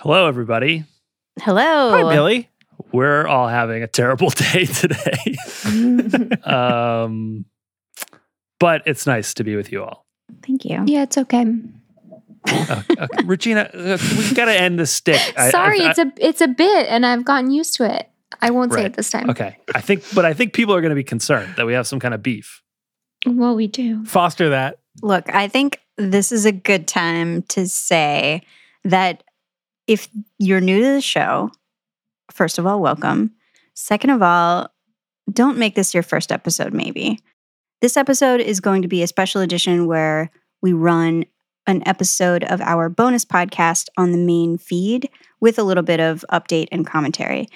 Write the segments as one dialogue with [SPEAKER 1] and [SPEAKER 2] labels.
[SPEAKER 1] Hello, everybody.
[SPEAKER 2] Hello.
[SPEAKER 3] Hi, Billy.
[SPEAKER 1] We're all having a terrible day today. um, but it's nice to be with you all.
[SPEAKER 2] Thank you.
[SPEAKER 4] Yeah, it's okay.
[SPEAKER 1] Uh, uh, Regina, uh, we got to end the stick. I-
[SPEAKER 4] Sorry,
[SPEAKER 1] I-
[SPEAKER 4] it's a it's a bit, and I've gotten used to it. I won't say
[SPEAKER 1] Right.
[SPEAKER 4] it this time.
[SPEAKER 1] okay. I think, but I think people are going to be concerned that we have some kind of beef.
[SPEAKER 4] Well, we do.
[SPEAKER 3] Foster that.
[SPEAKER 2] Look, I think this is a good time to say that if you're new to the show, first of all, welcome. Second of all, don't make this your first episode, maybe. This episode is going to be a special edition where we run an episode of our bonus podcast on the main feed with a little bit of update and commentary.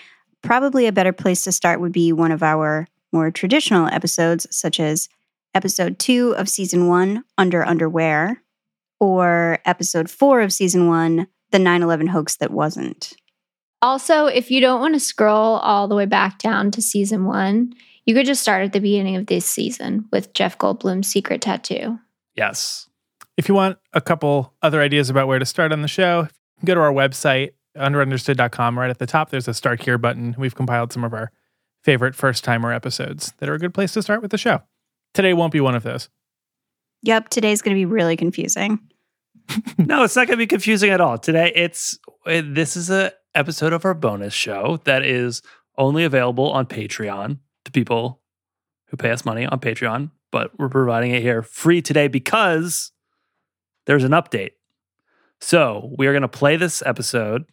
[SPEAKER 2] Probably a better place to start would be one of our more traditional episodes, such as episode two of season one, Under Underwear, or episode four of season one, The 9 11 hoax that wasn't.
[SPEAKER 4] Also, if you don't want to scroll all the way back down to season one, you could just start at the beginning of this season with Jeff Goldblum's secret tattoo.
[SPEAKER 1] Yes.
[SPEAKER 3] If you want a couple other ideas about where to start on the show, go to our website, underunderstood.com. Right at the top, there's a start here button. We've compiled some of our favorite first timer episodes that are a good place to start with the show. Today won't be one of those.
[SPEAKER 2] Yep, today's going to be really confusing.
[SPEAKER 1] No, it's not going to be confusing at all. Today, it's uh, this is a episode of our bonus show that is only available on Patreon to people who pay us money on Patreon, but we're providing it here free today because there's an update. So we are going to play this episode,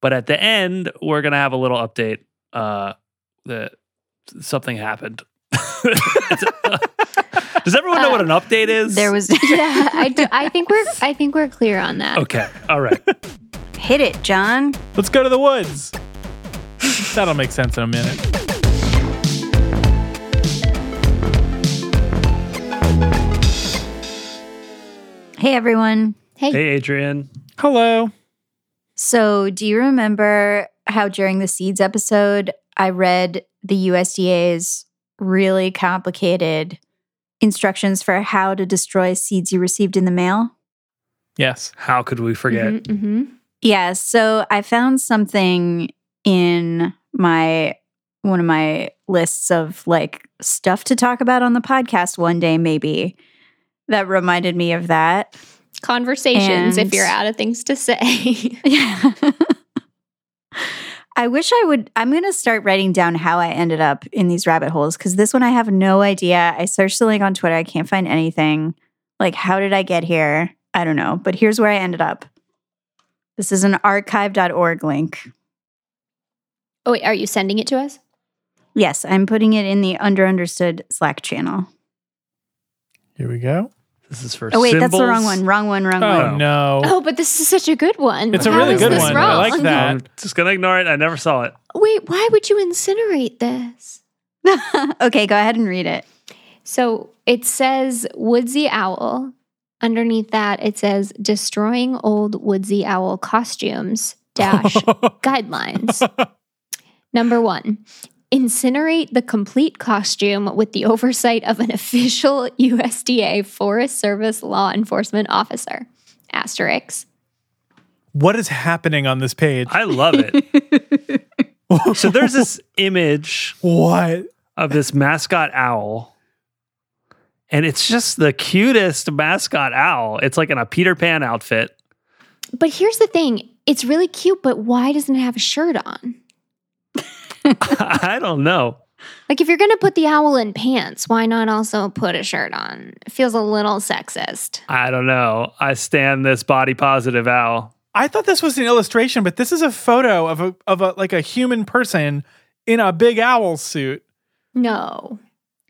[SPEAKER 1] but at the end, we're going to have a little update. Uh, that something happened. Does everyone know what an uh, update is?
[SPEAKER 2] There was
[SPEAKER 4] Yeah, I do. I think we're I think we're clear on that.
[SPEAKER 1] Okay. All right.
[SPEAKER 2] hit it, John.
[SPEAKER 3] Let's go to the woods. That'll make sense in a minute.
[SPEAKER 2] Hey, everyone.
[SPEAKER 4] Hey,
[SPEAKER 1] hey, Adrian.
[SPEAKER 3] Hello.
[SPEAKER 2] So, do you remember how during the seeds episode, I read the USDA's really complicated instructions for how to destroy seeds you received in the mail?
[SPEAKER 3] Yes.
[SPEAKER 1] How could we forget?
[SPEAKER 4] Mhm, mhm.
[SPEAKER 2] Yeah, so I found something in my one of my lists of like stuff to talk about on the podcast one day maybe that reminded me of that.
[SPEAKER 4] conversations
[SPEAKER 2] And-
[SPEAKER 4] if you're out of things to say.
[SPEAKER 2] Yeah. I wish I would I'm going to start writing down how I ended up in these rabbit holes cuz this one I have no idea. I searched the link on Twitter, I can't find anything. Like how did I get here? I don't know, but here's where I ended up. This is an archive.org link.
[SPEAKER 4] oh wait, are you sending it to us?
[SPEAKER 2] Yes, I'm putting it in the under understood Slack channel.
[SPEAKER 3] Here we go.
[SPEAKER 1] This is for
[SPEAKER 2] Oh wait, that's the wrong one. Wrong one. Wrong
[SPEAKER 3] Oh,
[SPEAKER 2] one.
[SPEAKER 3] no.
[SPEAKER 4] Oh, but this is such a good one.
[SPEAKER 3] It's a
[SPEAKER 4] How
[SPEAKER 3] really
[SPEAKER 4] is
[SPEAKER 3] good
[SPEAKER 4] this
[SPEAKER 3] one. I like that.
[SPEAKER 1] I'm just gonna ignore it. I never saw it.
[SPEAKER 4] Wait, why would you incinerate this?
[SPEAKER 2] okay, go ahead and read it.
[SPEAKER 4] So it says woodsy owl. Underneath that, it says destroying old woodsy owl costumes dash guidelines. Number one, incinerate the complete costume with the oversight of an official USDA Forest Service law enforcement officer. Asterisk.
[SPEAKER 3] what is happening on this page?
[SPEAKER 1] I love it. so there's this image
[SPEAKER 3] what?
[SPEAKER 1] of this mascot owl, and it's just the cutest mascot owl. It's like in a Peter Pan outfit.
[SPEAKER 4] But here's the thing it's really cute, but why doesn't it have a shirt on?
[SPEAKER 1] I don't know.
[SPEAKER 4] Like, if you're going to put the owl in pants, why not also put a shirt on? It feels a little sexist.
[SPEAKER 1] I don't know. I stand this body positive owl.
[SPEAKER 3] I thought this was an illustration, but this is a photo of a of a like a human person in a big owl suit
[SPEAKER 4] No.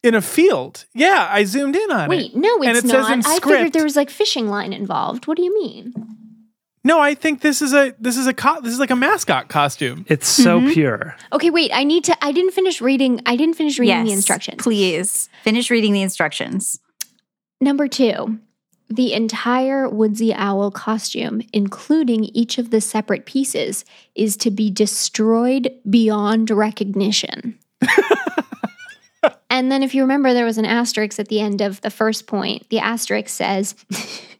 [SPEAKER 3] in a field. Yeah, I zoomed in on it.
[SPEAKER 4] Wait, no,
[SPEAKER 3] And
[SPEAKER 4] it's
[SPEAKER 3] it says
[SPEAKER 4] not.
[SPEAKER 3] in
[SPEAKER 4] I
[SPEAKER 3] script-
[SPEAKER 4] figured there was like fishing line involved. What do you mean?
[SPEAKER 3] No, I think this is a this is a co- this is like a mascot costume.
[SPEAKER 1] It's so
[SPEAKER 2] Mhm.
[SPEAKER 1] pure.
[SPEAKER 4] Okay, wait. I need to. I didn't finish reading. I didn't finish reading the
[SPEAKER 2] Yes,
[SPEAKER 4] instructions.
[SPEAKER 2] Please finish reading the instructions.
[SPEAKER 4] Number two, the entire Woodsy Owl costume, including each of the separate pieces, is to be destroyed beyond recognition. and then, if you remember, there was an asterisk at the end of the first point. The asterisk says,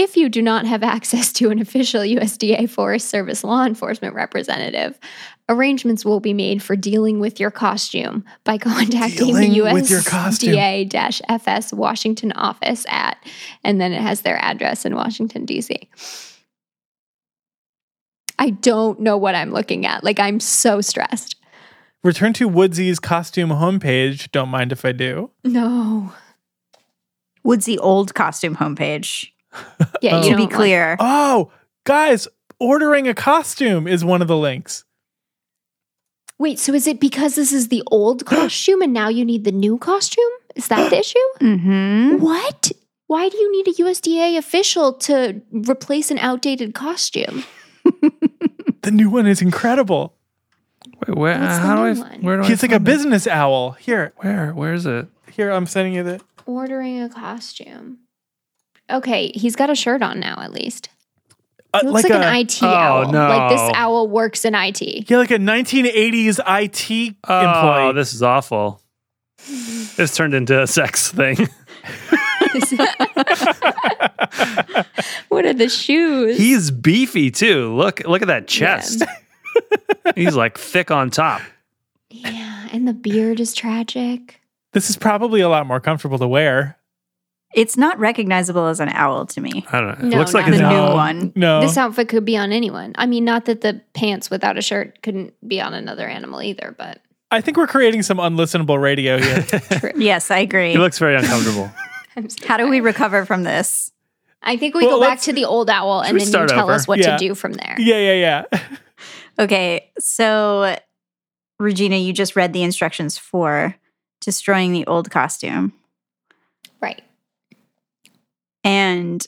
[SPEAKER 4] If you do not have access to an official USDA Forest Service law enforcement representative, arrangements will be made for dealing with your costume by contacting
[SPEAKER 3] Dealing
[SPEAKER 4] the
[SPEAKER 3] with your costume.
[SPEAKER 4] USDA-FS Washington office at, and then it has their address in Washington D.C. I don't know what I'm looking at. Like I'm so stressed.
[SPEAKER 3] Return to Woodsy's costume homepage. Don't mind if I do.
[SPEAKER 4] No.
[SPEAKER 2] Woodsy old costume homepage.
[SPEAKER 4] Yeah,
[SPEAKER 3] Oh.
[SPEAKER 4] you
[SPEAKER 2] to be
[SPEAKER 4] don't want-
[SPEAKER 2] clear.
[SPEAKER 3] Oh, guys, ordering a costume is one of the links.
[SPEAKER 4] Wait, so is it because this is the old costume and now you need the new costume? Is that the issue?
[SPEAKER 2] Mm-hmm.
[SPEAKER 4] What? Why do you need a USDA official to replace an outdated costume?
[SPEAKER 3] The new one is incredible.
[SPEAKER 1] Wait, where?
[SPEAKER 4] What's the
[SPEAKER 1] how do I?
[SPEAKER 4] new one?
[SPEAKER 1] Where do I?
[SPEAKER 3] He's like a
[SPEAKER 1] find it?
[SPEAKER 3] business owl. Here,
[SPEAKER 1] Where? Where is it?
[SPEAKER 3] here, I'm sending you the.
[SPEAKER 4] Ordering a costume. Okay, he's got a shirt on now at least.
[SPEAKER 3] Uh,
[SPEAKER 4] looks like,
[SPEAKER 3] a,
[SPEAKER 4] an IT
[SPEAKER 1] Oh,
[SPEAKER 4] owl. Like this owl works in IT.
[SPEAKER 3] Yeah, like a 1980s IT
[SPEAKER 1] Oh,
[SPEAKER 3] employee.
[SPEAKER 1] this is awful. This turned into a sex thing.
[SPEAKER 4] what are the shoes?
[SPEAKER 1] He's beefy too. Look, look at that chest. He's like thick on top.
[SPEAKER 4] yeah, and the beard is tragic.
[SPEAKER 3] this is probably a lot more comfortable to wear.
[SPEAKER 2] It's not recognizable as an owl to me.
[SPEAKER 1] I don't know. It
[SPEAKER 4] No,
[SPEAKER 1] looks like
[SPEAKER 4] not
[SPEAKER 1] his
[SPEAKER 2] The
[SPEAKER 4] at
[SPEAKER 2] new one.
[SPEAKER 3] No.
[SPEAKER 4] This outfit could be on anyone. I mean, not that the pants without a shirt couldn't be on another animal either, but
[SPEAKER 3] I think we're creating some unlistenable radio here.
[SPEAKER 4] true.
[SPEAKER 2] Yes, I agree.
[SPEAKER 1] He looks very uncomfortable.
[SPEAKER 4] I'm so
[SPEAKER 2] How do we recover from this?
[SPEAKER 4] I think we
[SPEAKER 3] Well,
[SPEAKER 4] go back
[SPEAKER 3] let's-
[SPEAKER 4] to the old owl
[SPEAKER 1] Should
[SPEAKER 4] and then you
[SPEAKER 1] start
[SPEAKER 4] tell
[SPEAKER 1] over?
[SPEAKER 4] us what
[SPEAKER 3] Yeah.
[SPEAKER 4] to do from there.
[SPEAKER 3] yeah, yeah, yeah.
[SPEAKER 2] Okay, so Regina, you just read the instructions for destroying the old costume. And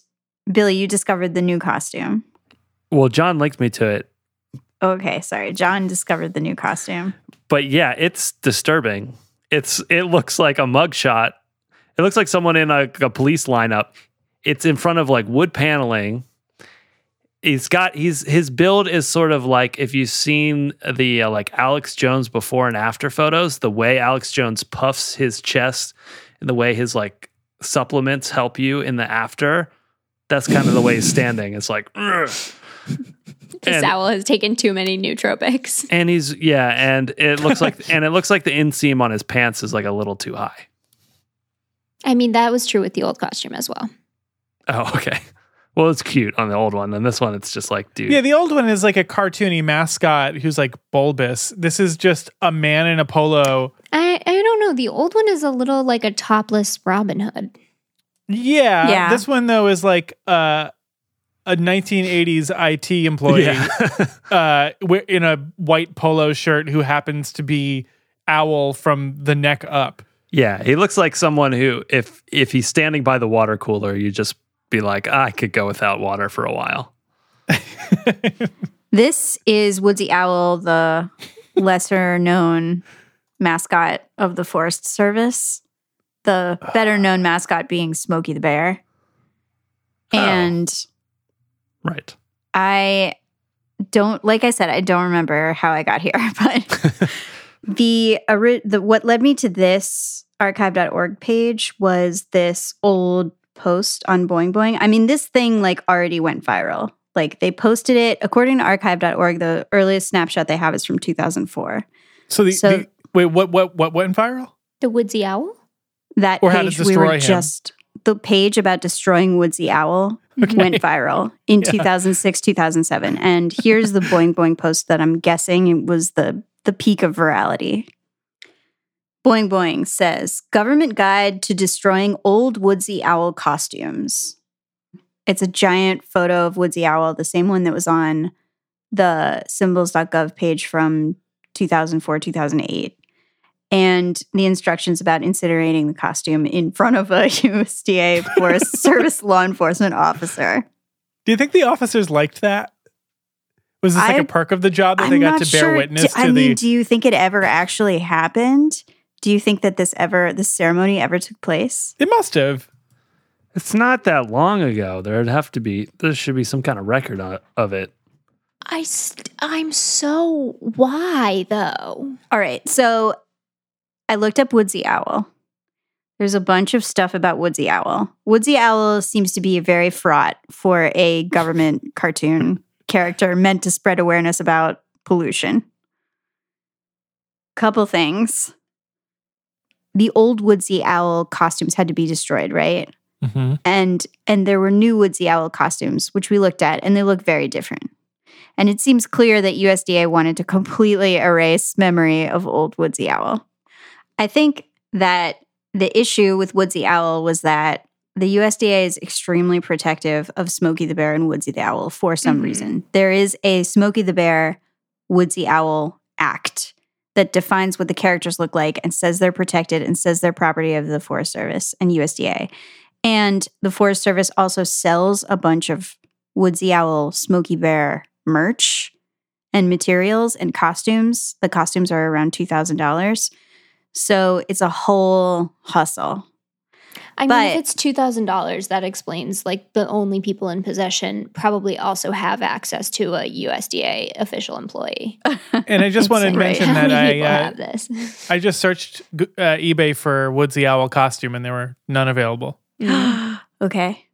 [SPEAKER 2] Billy, you discovered the new costume.
[SPEAKER 1] well, John linked me to it,
[SPEAKER 2] Okay, sorry. John discovered the new costume.
[SPEAKER 1] but yeah, it's disturbing. It's it looks like a mugshot. It looks like someone in a, a police lineup. It's in front of like wood paneling. He's got he's his build is sort of like if you've seen the uh, like Alex Jones before and after photos, the way Alex Jones puffs his chest and the way his like supplements help you in the after. That's kind of the way he's standing. It's like, "Ugh."
[SPEAKER 4] This
[SPEAKER 1] And-
[SPEAKER 4] owl has taken too many nootropics.
[SPEAKER 1] and he's yeah, and it looks like and it looks like the inseam on his pants is like a little too high.
[SPEAKER 4] I mean, that was true with the old costume as well.
[SPEAKER 1] Oh, okay. Well, it's cute on the old one, and this one it's just like, dude.
[SPEAKER 3] Yeah, the old one is like a cartoony mascot who's like bulbous. This is just a man in a polo.
[SPEAKER 4] I, I don't know. The old one is a little like a topless Robin Hood.
[SPEAKER 3] Yeah.
[SPEAKER 2] Yeah.
[SPEAKER 3] This one though is like uh, a 1980s IT employee
[SPEAKER 1] yeah.
[SPEAKER 3] uh, in a white polo shirt who happens to be owl from the neck up.
[SPEAKER 1] yeah, he looks like someone who, if if he's standing by the water cooler, you just be like, I could go without water for a while.
[SPEAKER 2] This is Woodsy Owl, the lesser known mascot of the Forest Service. The better known mascot being Smokey the Bear.
[SPEAKER 1] Oh.
[SPEAKER 2] And
[SPEAKER 1] Right.
[SPEAKER 2] I don't like I said I don't remember how I got here, but the, the what led me to this archive.org page was this old post on Boing Boing. I mean, this thing like already went viral. Like they posted it according to archive.org. The earliest snapshot they have is from 2004.
[SPEAKER 3] So the,
[SPEAKER 2] So-
[SPEAKER 3] the wait, what what what went viral?
[SPEAKER 4] The woodsy owl?
[SPEAKER 2] That
[SPEAKER 3] Or how to
[SPEAKER 2] page we
[SPEAKER 3] destroy
[SPEAKER 2] were
[SPEAKER 3] him.
[SPEAKER 2] just the page about destroying Woodsy Owl went viral in
[SPEAKER 3] Yeah.
[SPEAKER 2] 2006 2007 and here's the boing boing post that i'm guessing it was the the peak of virality boing boing says government guide to destroying old woodsy owl costumes it's a giant photo of woodsy owl the same one that was on the symbols.gov page from 2004 2008 and the instructions about incinerating the costume in front of a USDA Forest Service law enforcement officer.
[SPEAKER 3] Do you think the officers liked that? Was this like
[SPEAKER 2] I-
[SPEAKER 3] a perk of the job that
[SPEAKER 2] I'm
[SPEAKER 3] they got to bear
[SPEAKER 2] sure.
[SPEAKER 3] witness
[SPEAKER 2] Do-
[SPEAKER 3] to
[SPEAKER 2] I
[SPEAKER 3] the?
[SPEAKER 2] mean, do you think it ever actually happened? Do you think that this ever, this ceremony ever took place?
[SPEAKER 3] it must have.
[SPEAKER 1] It's not that long ago. There'd have to be. There should be some kind of record of it.
[SPEAKER 4] I st- I'm so why though?
[SPEAKER 2] All right. So I looked up Woodsy Owl. There's a bunch of stuff about Woodsy Owl. Woodsy Owl seems to be very fraught for a government cartoon character meant to spread awareness about pollution. Couple things. The old Woodsy Owl costumes had to be destroyed, right?
[SPEAKER 3] Mhm.
[SPEAKER 2] and and there were new woodsy owl costumes which we looked at and they look very different and it seems clear that usda wanted to completely erase memory of old woodsy owl i think that the issue with woodsy owl was that the usda is extremely protective of smokey the bear and woodsy the owl for some
[SPEAKER 4] Mhm.
[SPEAKER 2] reason there is a smokey the bear woodsy owl act that defines what the characters look like and says they're protected and says they're property of the forest service and usda and the Forest Service also sells a bunch of Woodsy Owl, Smokey Bear merch and materials and costumes. The costumes are around $2,000. So it's a whole hustle.
[SPEAKER 4] I mean, if it's two thousand dollars, that explains like the only people in possession probably also have access to a USDA official employee.
[SPEAKER 3] And I just wanted to
[SPEAKER 2] Insane.
[SPEAKER 3] mention
[SPEAKER 4] How
[SPEAKER 3] that
[SPEAKER 4] many
[SPEAKER 3] I uh,
[SPEAKER 4] have this?
[SPEAKER 3] I just searched uh, eBay for Woodsy Owl costume and there were none available.
[SPEAKER 4] Mm.
[SPEAKER 2] okay.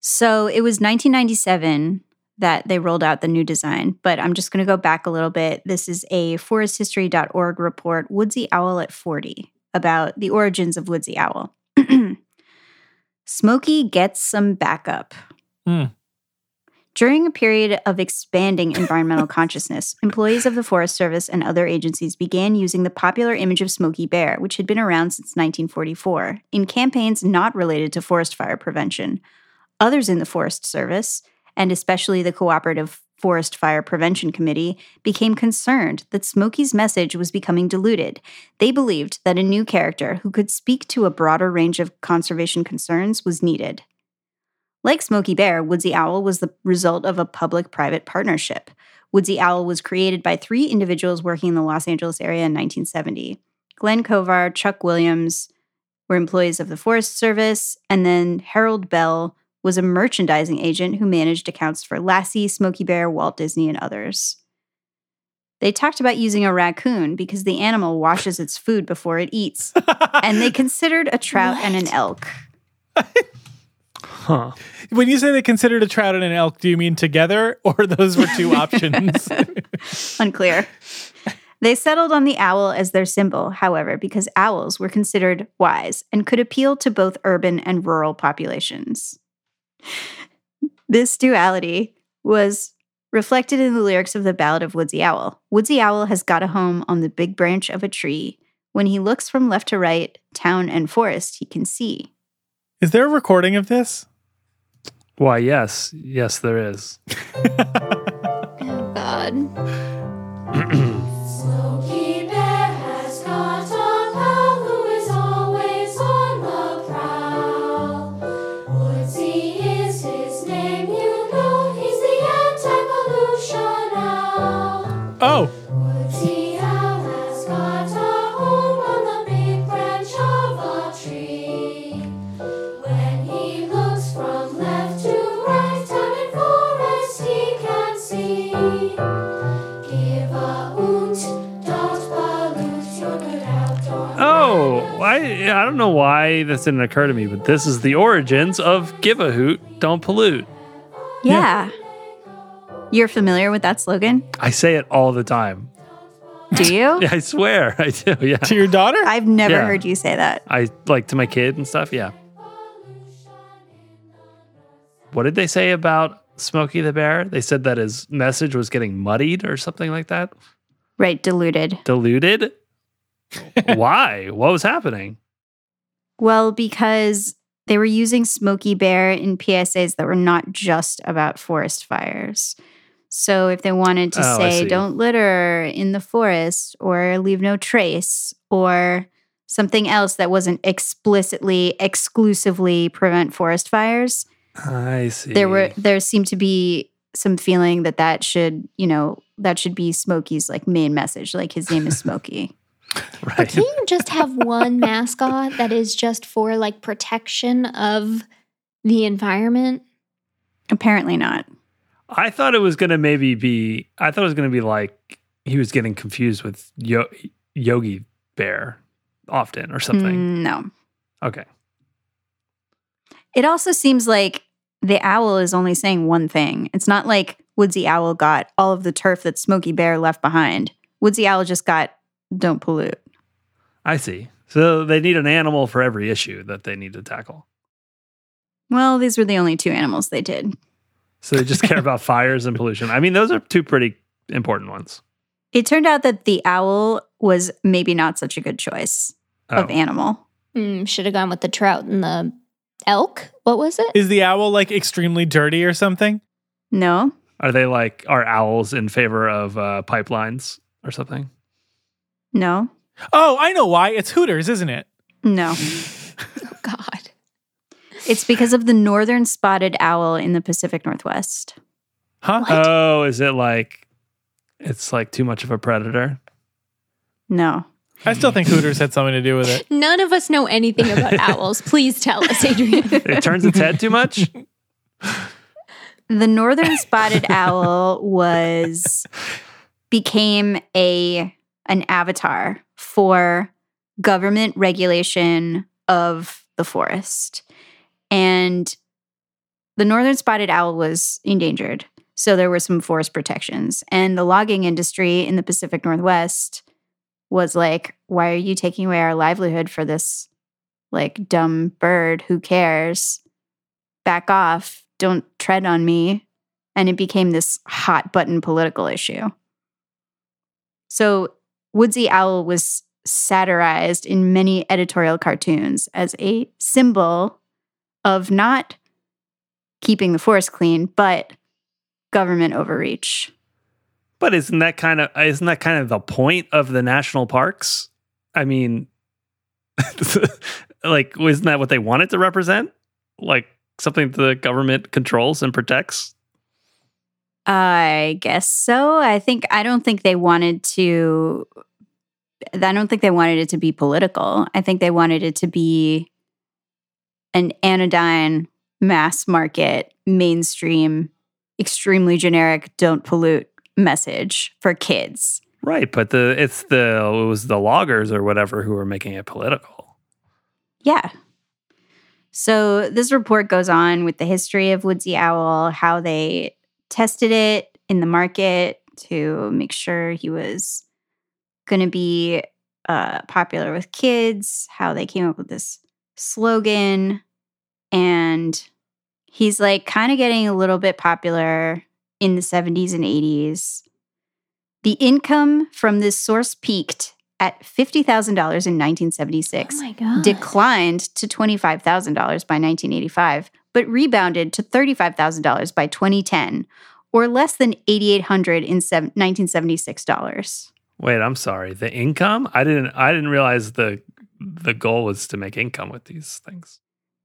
[SPEAKER 2] So it was 1997 that they rolled out the new design, but I'm just going to go back a little bit. This is a foresthistory.org report, Woodsy Owl at 40, about the origins of Woodsy Owl. Smokey gets some backup.
[SPEAKER 3] Hmm.
[SPEAKER 2] During a period of expanding environmental consciousness, employees of the Forest Service and other agencies began using the popular image of Smokey Bear, which had been around since 1944, in campaigns not related to forest fire prevention. Others in the Forest Service, and especially the Cooperative Forest Fire Prevention Committee, became concerned that Smokey's message was becoming diluted. They believed that a new character who could speak to a broader range of conservation concerns was needed. Like Smokey Bear, Woodsy Owl was the result of a public private partnership. Woodsy Owl was created by three individuals working in the Los Angeles area in 1970. Glenn Kovar, Chuck Williams were employees of the Forest Service, and then Harold Bell was a merchandising agent who managed accounts for Lassie, Smokey Bear, Walt Disney, and others. They talked about using a raccoon because the animal washes its food before it eats, and they considered a trout and an elk.
[SPEAKER 1] Huh.
[SPEAKER 3] when you say they considered a trout and an elk, do you mean together or those were two options?
[SPEAKER 2] Unclear. They settled on the owl as their symbol, however, because owls were considered wise and could appeal to both urban and rural populations. This duality was reflected in the lyrics of the Ballad of Woodsy Owl. Woodsy Owl has got a home on the big branch of a tree. When he looks from left to right, town and forest he can see.
[SPEAKER 3] Is there a recording of this?
[SPEAKER 1] Why, yes. Yes, there is.
[SPEAKER 4] Oh God.
[SPEAKER 1] I I don't know why this didn't occur to me, but this is the origins of Give a Hoot, Don't Pollute.
[SPEAKER 2] Yeah. You're familiar with that slogan?
[SPEAKER 1] I say it all the time.
[SPEAKER 2] Do you?
[SPEAKER 1] Yeah, I swear I do. Yeah.
[SPEAKER 3] to your daughter?
[SPEAKER 2] I've never
[SPEAKER 1] Yeah.
[SPEAKER 2] heard you say that.
[SPEAKER 1] I like to my kid and stuff. Yeah. What did they say about Smokey the Bear? They said that his message was getting muddied or something like that.
[SPEAKER 2] Right, diluted.
[SPEAKER 1] Diluted. Why? What was happening?
[SPEAKER 2] Well, because they were using Smokey Bear in PSAs that were not just about forest fires. So if they wanted to
[SPEAKER 1] Oh,
[SPEAKER 2] say, don't litter in the forest or leave no trace or something else that wasn't explicitly, exclusively prevent forest fires,
[SPEAKER 1] I see.
[SPEAKER 2] there were, there seemed to be some feeling that that should, you know, that should be Smokey's like main message. Like his name is Smokey.
[SPEAKER 4] But
[SPEAKER 1] right.
[SPEAKER 4] can you just have one mascot that is just for like protection of the environment?
[SPEAKER 2] Apparently not.
[SPEAKER 1] I thought it was gonna maybe be. I thought it was gonna be like he was getting confused with Yo- Yogi Bear often or something.
[SPEAKER 2] Mm, no.
[SPEAKER 1] Okay.
[SPEAKER 2] It also seems like the owl is only saying one thing. It's not like Woodsy Owl got all of the turf that Smokey Bear left behind. Woodsy Owl just got don't pollute.
[SPEAKER 1] I see. So they need an animal for every issue that they need to tackle.
[SPEAKER 2] Well, these were the only two animals they did.
[SPEAKER 1] So they just care about fires and pollution. I mean, those are two pretty important ones.
[SPEAKER 2] It turned out that the owl was maybe not such a good choice of
[SPEAKER 1] Oh.
[SPEAKER 2] animal.
[SPEAKER 4] Mm, Should have gone with the trout and the elk. What was it?
[SPEAKER 3] Is the owl like extremely dirty or something?
[SPEAKER 2] No,
[SPEAKER 1] Are they like are owls in favor of uh, pipelines or something?
[SPEAKER 2] No,
[SPEAKER 3] Oh, I know why. It's Hooters, isn't it?
[SPEAKER 2] no.
[SPEAKER 4] Oh, God.
[SPEAKER 2] It's because of the northern spotted owl in the Pacific Northwest.
[SPEAKER 3] Huh?
[SPEAKER 4] What?
[SPEAKER 1] Oh, is it like it's like too much of a predator?
[SPEAKER 2] No.
[SPEAKER 3] I still think Hooters had something to do with it.
[SPEAKER 4] None of us know anything about owls. Please tell us, Adrian.
[SPEAKER 1] It turns its head too much?
[SPEAKER 2] The northern spotted owl was became a an avatar for government regulation of the forest. And the northern spotted owl was endangered. So there were some forest protections. And the logging industry in the Pacific Northwest was like, why are you taking away our livelihood for this like dumb bird? Who cares? Back off. Don't tread on me. And it became this hot button political issue. So Woodsy Owl was satirized in many editorial cartoons as a symbol of not keeping the forest clean, but government overreach.
[SPEAKER 1] But isn't that kind of isn't that kind of the point of the national parks? I mean, like isn't that what they want it to represent? Like something the government controls and protects?
[SPEAKER 2] I guess so. I think I don't think they wanted to I don't think they wanted it to be political. I think they wanted it to be an anodyne mass market mainstream extremely generic don't pollute message for kids.
[SPEAKER 1] Right, but the it's the it was the loggers or whatever who were making it political.
[SPEAKER 2] Yeah. So this report goes on with the history of Woodsy Owl, how they tested it in the market to make sure he was going to be uh, popular with kids, how they came up with this slogan. And he's like kind of getting a little bit popular in the 70s and 80s. The income from this source peaked at $50,000 in 1976
[SPEAKER 4] Oh my God.
[SPEAKER 2] declined to $25,000 by 1985, but rebounded to $35,000 by 2010, or less than 8800 in 1976 dollars.
[SPEAKER 1] Wait, I'm sorry. The income? I didn't I didn't realize the the goal was to make income with these things.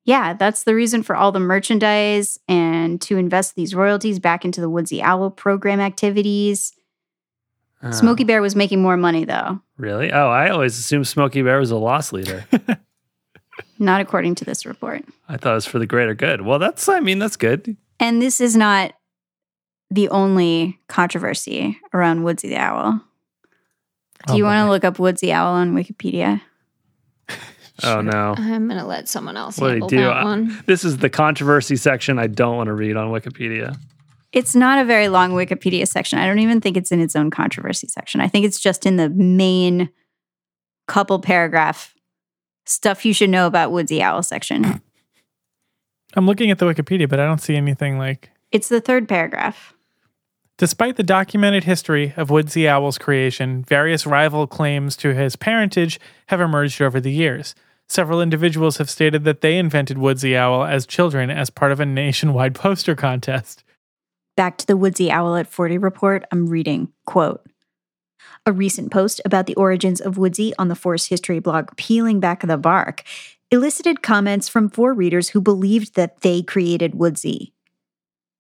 [SPEAKER 2] Yeah, that's the reason for all the merchandise and to invest these royalties back into the Woodsy Owl program activities.
[SPEAKER 1] Oh,
[SPEAKER 2] Smokey Bear was making more money though,
[SPEAKER 1] Really? Oh, I always assumed Smokey Bear was a loss leader.
[SPEAKER 2] not according to this report.
[SPEAKER 1] I thought it was for the greater good. Well, that's I mean, that's good.
[SPEAKER 2] And this is not the only controversy around Woodsy the Owl. Do
[SPEAKER 3] Oh,
[SPEAKER 2] you want to look up Woodsy Owl on Wikipedia?
[SPEAKER 1] Oh no.
[SPEAKER 4] I'm going to let someone else
[SPEAKER 1] What do you
[SPEAKER 4] handle
[SPEAKER 1] do?
[SPEAKER 4] that
[SPEAKER 1] I-
[SPEAKER 4] one.
[SPEAKER 1] This is the controversy section I don't want to read on Wikipedia.
[SPEAKER 2] It's not a very long Wikipedia section. I don't even think it's in its own controversy section. I think it's just in the main couple paragraph stuff you should know about Woodsy Owl section.
[SPEAKER 3] I'm looking at the Wikipedia, but I don't see anything like.
[SPEAKER 2] It's the third paragraph.
[SPEAKER 3] Despite the documented history of Woodsy Owl's creation, various rival claims to his parentage have emerged over the years. Several individuals have stated that they invented Woodsy Owl as children as part of a nationwide poster contest.
[SPEAKER 2] Back to the Woodsy Owl at 40 report, I'm reading, quote, a recent post about the origins of Woodsy on the Forest History blog Peeling Back the Bark elicited comments from four readers who believed that they created Woodsy.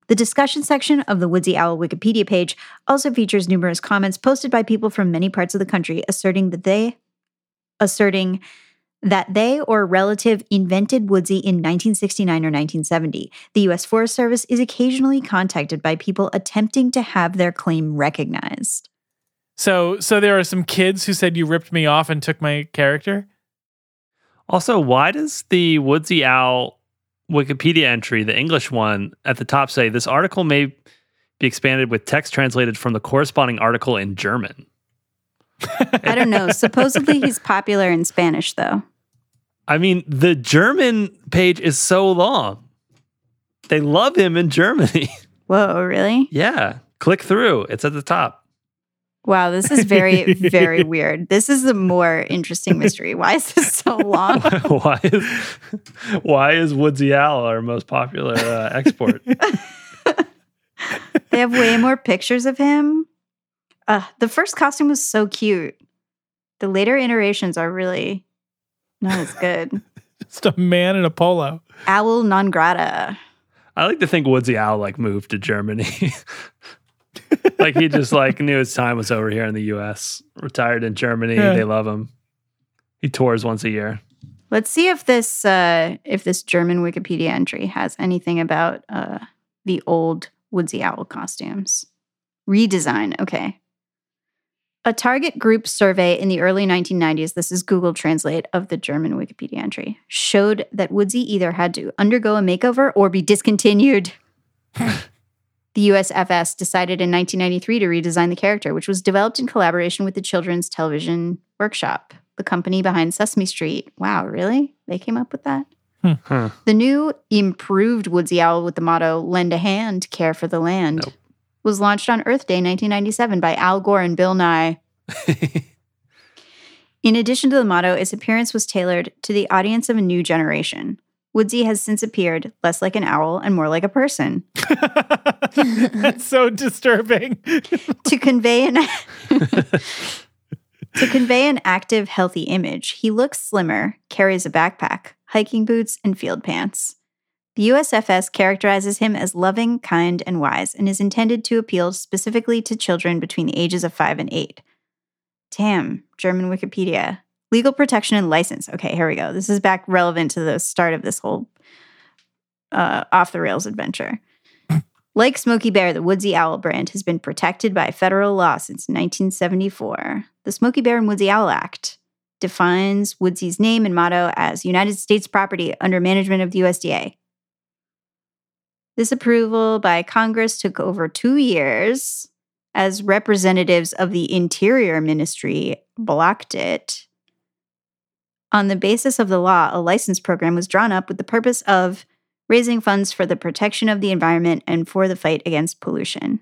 [SPEAKER 2] The discussion section of the Woodsy Owl Wikipedia page also features numerous comments posted by people from many parts of the country asserting that they asserting that they or a relative invented Woodsy in 1969 or 1970. The U.S. Forest Service is occasionally contacted by people attempting to have their claim recognized.
[SPEAKER 3] So, so there are some kids who said you ripped me off and took my character.
[SPEAKER 1] Also, why does the Woodsy Owl Wikipedia entry, the English one, at the top say this article may be expanded with text translated from the corresponding article in German?
[SPEAKER 2] I don't know. Supposedly he's popular in Spanish, though.
[SPEAKER 1] I mean, the German page is so long. They love him in Germany.
[SPEAKER 2] Whoa, really?
[SPEAKER 1] yeah. Click through. It's at the top.
[SPEAKER 2] Wow, this is very, very weird. This is a more interesting mystery. Why is this so long?
[SPEAKER 1] why is why is Woodsy Owl our most popular uh, export?
[SPEAKER 2] They have way more pictures of him. Uh, the first costume was so cute. The later iterations are really not as good.
[SPEAKER 3] Just a man in a polo.
[SPEAKER 2] Owl non grata.
[SPEAKER 1] I like to think Woodsy Owl like moved to Germany. Like he just like knew his time was over here in the US. Retired in Germany.
[SPEAKER 3] Yeah.
[SPEAKER 1] They love him. He tours once a year.
[SPEAKER 2] Let's see if this uh, if this German Wikipedia entry has anything about uh, the old Woodsy Owl costumes. Redesign. Okay. A target group survey in the early 1990s, this is Google Translate of the German Wikipedia entry, showed that Woodsy either had to undergo a makeover or be discontinued. the USFS decided in 1993 to redesign the character, which was developed in collaboration with the Children's Television Workshop, the company behind Sesame Street. Wow, really? They came up with that?
[SPEAKER 1] Huh.
[SPEAKER 2] The new improved Woodsy Owl with the motto "Lend a hand, care for the land"
[SPEAKER 1] Nope.
[SPEAKER 2] was launched on Earth Day 1997 by Al Gore and Bill Nye. In addition to the motto, its appearance was tailored to the audience of a new generation. Woodsy has since appeared less like an owl and more like a person.
[SPEAKER 3] That's so disturbing.
[SPEAKER 2] to convey an to convey an active, healthy image, he looks slimmer, carries a backpack, hiking boots, and field pants. The USFS characterizes him as loving, kind, and wise, and is intended to appeal specifically to children between the ages of five and eight. Damn, German Wikipedia. Legal protection and license. Okay, here we go. This is back relevant to the start of this whole uh, off the rails adventure. Like Smokey Bear, the Woodsy Owl brand has been protected by federal law since 1974. The Smokey Bear and Woodsy Owl Act defines Woodsy's name and motto as United States property under management of the USDA. This approval by Congress took over two years as representatives of the Interior Ministry blocked it. On the basis of the law, a license program was drawn up with the purpose of raising funds for the protection of the environment and for the fight against pollution.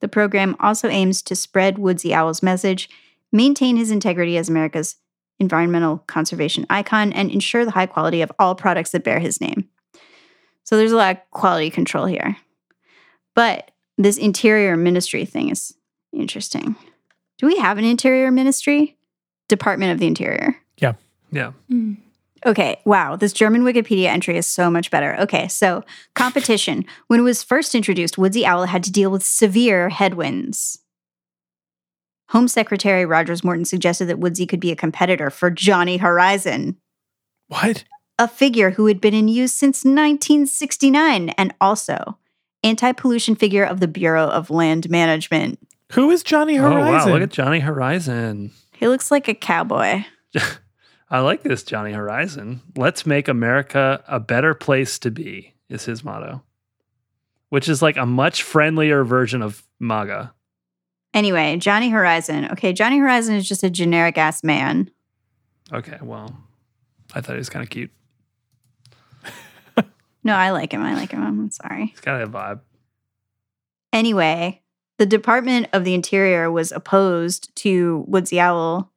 [SPEAKER 2] The program also aims to spread Woodsy Owl's message, maintain his integrity as America's environmental conservation icon, and ensure the high quality of all products that bear his name. So there's a lot of quality control here. But this interior ministry thing is interesting. Do we have an interior ministry? Department of the Interior.
[SPEAKER 1] Yeah.
[SPEAKER 2] Okay, wow, this German Wikipedia entry is so much better. Okay, so competition. when it was first introduced, Woodsy Owl had to deal with severe headwinds. Home Secretary Rogers Morton suggested that Woodsy could be a competitor for Johnny Horizon,
[SPEAKER 3] What?
[SPEAKER 2] a figure who had been in use since 1969 and also anti-pollution figure of the Bureau of Land Management.
[SPEAKER 3] Who is Johnny Horizon?
[SPEAKER 1] Oh
[SPEAKER 3] Horizon?
[SPEAKER 1] wow, look at Johnny Horizon.
[SPEAKER 2] He looks like a cowboy.
[SPEAKER 1] I like this Johnny Horizon. Let's make America a better place to be is his motto. Which is like a much friendlier version of MAGA.
[SPEAKER 2] Anyway, Johnny Horizon. Okay, Johnny Horizon is just a generic ass man.
[SPEAKER 1] Okay, well, I thought he was kind of cute.
[SPEAKER 2] No, I like him. I like him. I'm sorry.
[SPEAKER 1] He's got a vibe.
[SPEAKER 2] Anyway, the Department of the Interior was opposed to Woodsy Owl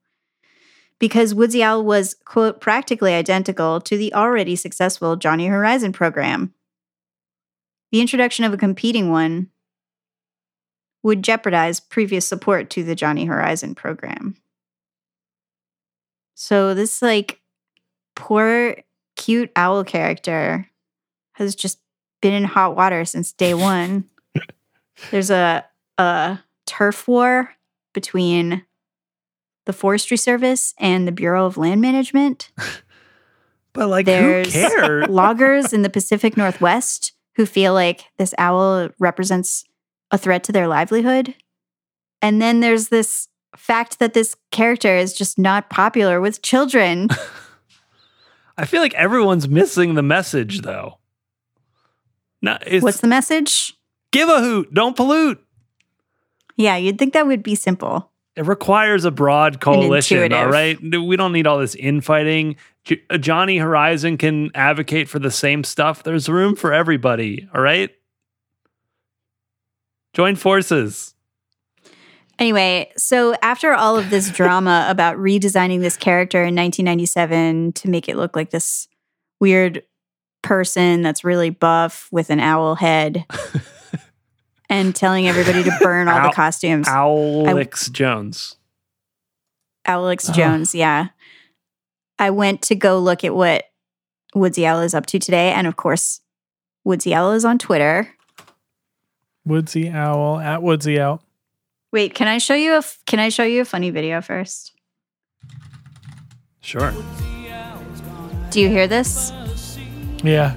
[SPEAKER 2] because Woodsy Owl was, quote, practically identical to the already successful Johnny Horizon program. The introduction of a competing one would jeopardize previous support to the Johnny Horizon program. So this like poor cute owl character has just been in hot water since day 1. There's a a turf war between the Forestry Service and the Bureau of Land Management.
[SPEAKER 1] But like,
[SPEAKER 2] There's
[SPEAKER 1] who cares?
[SPEAKER 2] loggers in the Pacific Northwest who feel like this owl represents a threat to their livelihood. And then there's this fact that this character is just not popular with children.
[SPEAKER 1] I feel like everyone's missing the message though. No,
[SPEAKER 2] What's the message?
[SPEAKER 1] give a hoot, don't pollute.
[SPEAKER 2] Yeah, you'd think that would be simple.
[SPEAKER 1] It requires a broad coalition, all right? We don't need all this infighting. Uh, Johnny Horizon can advocate for the same stuff. There's room for everybody, all right? Join forces.
[SPEAKER 2] Anyway, so after all of this drama about redesigning this character in 1997 to make it look like this weird person that's really buff with an owl head and telling everybody to burn all
[SPEAKER 1] Ow-
[SPEAKER 2] the costumes.
[SPEAKER 1] Alex Jones.
[SPEAKER 2] Alex
[SPEAKER 3] Oh.
[SPEAKER 2] Jones, yeah. I went to go look at what Woodsy Owl is up to today. And of course, Woodsy Owl is on Twitter.
[SPEAKER 3] Woodsy Owl at Woodsy Owl.
[SPEAKER 2] Wait, can I show you a f- can I show you a funny video first?
[SPEAKER 1] Sure.
[SPEAKER 2] Do you hear this?
[SPEAKER 3] Yeah.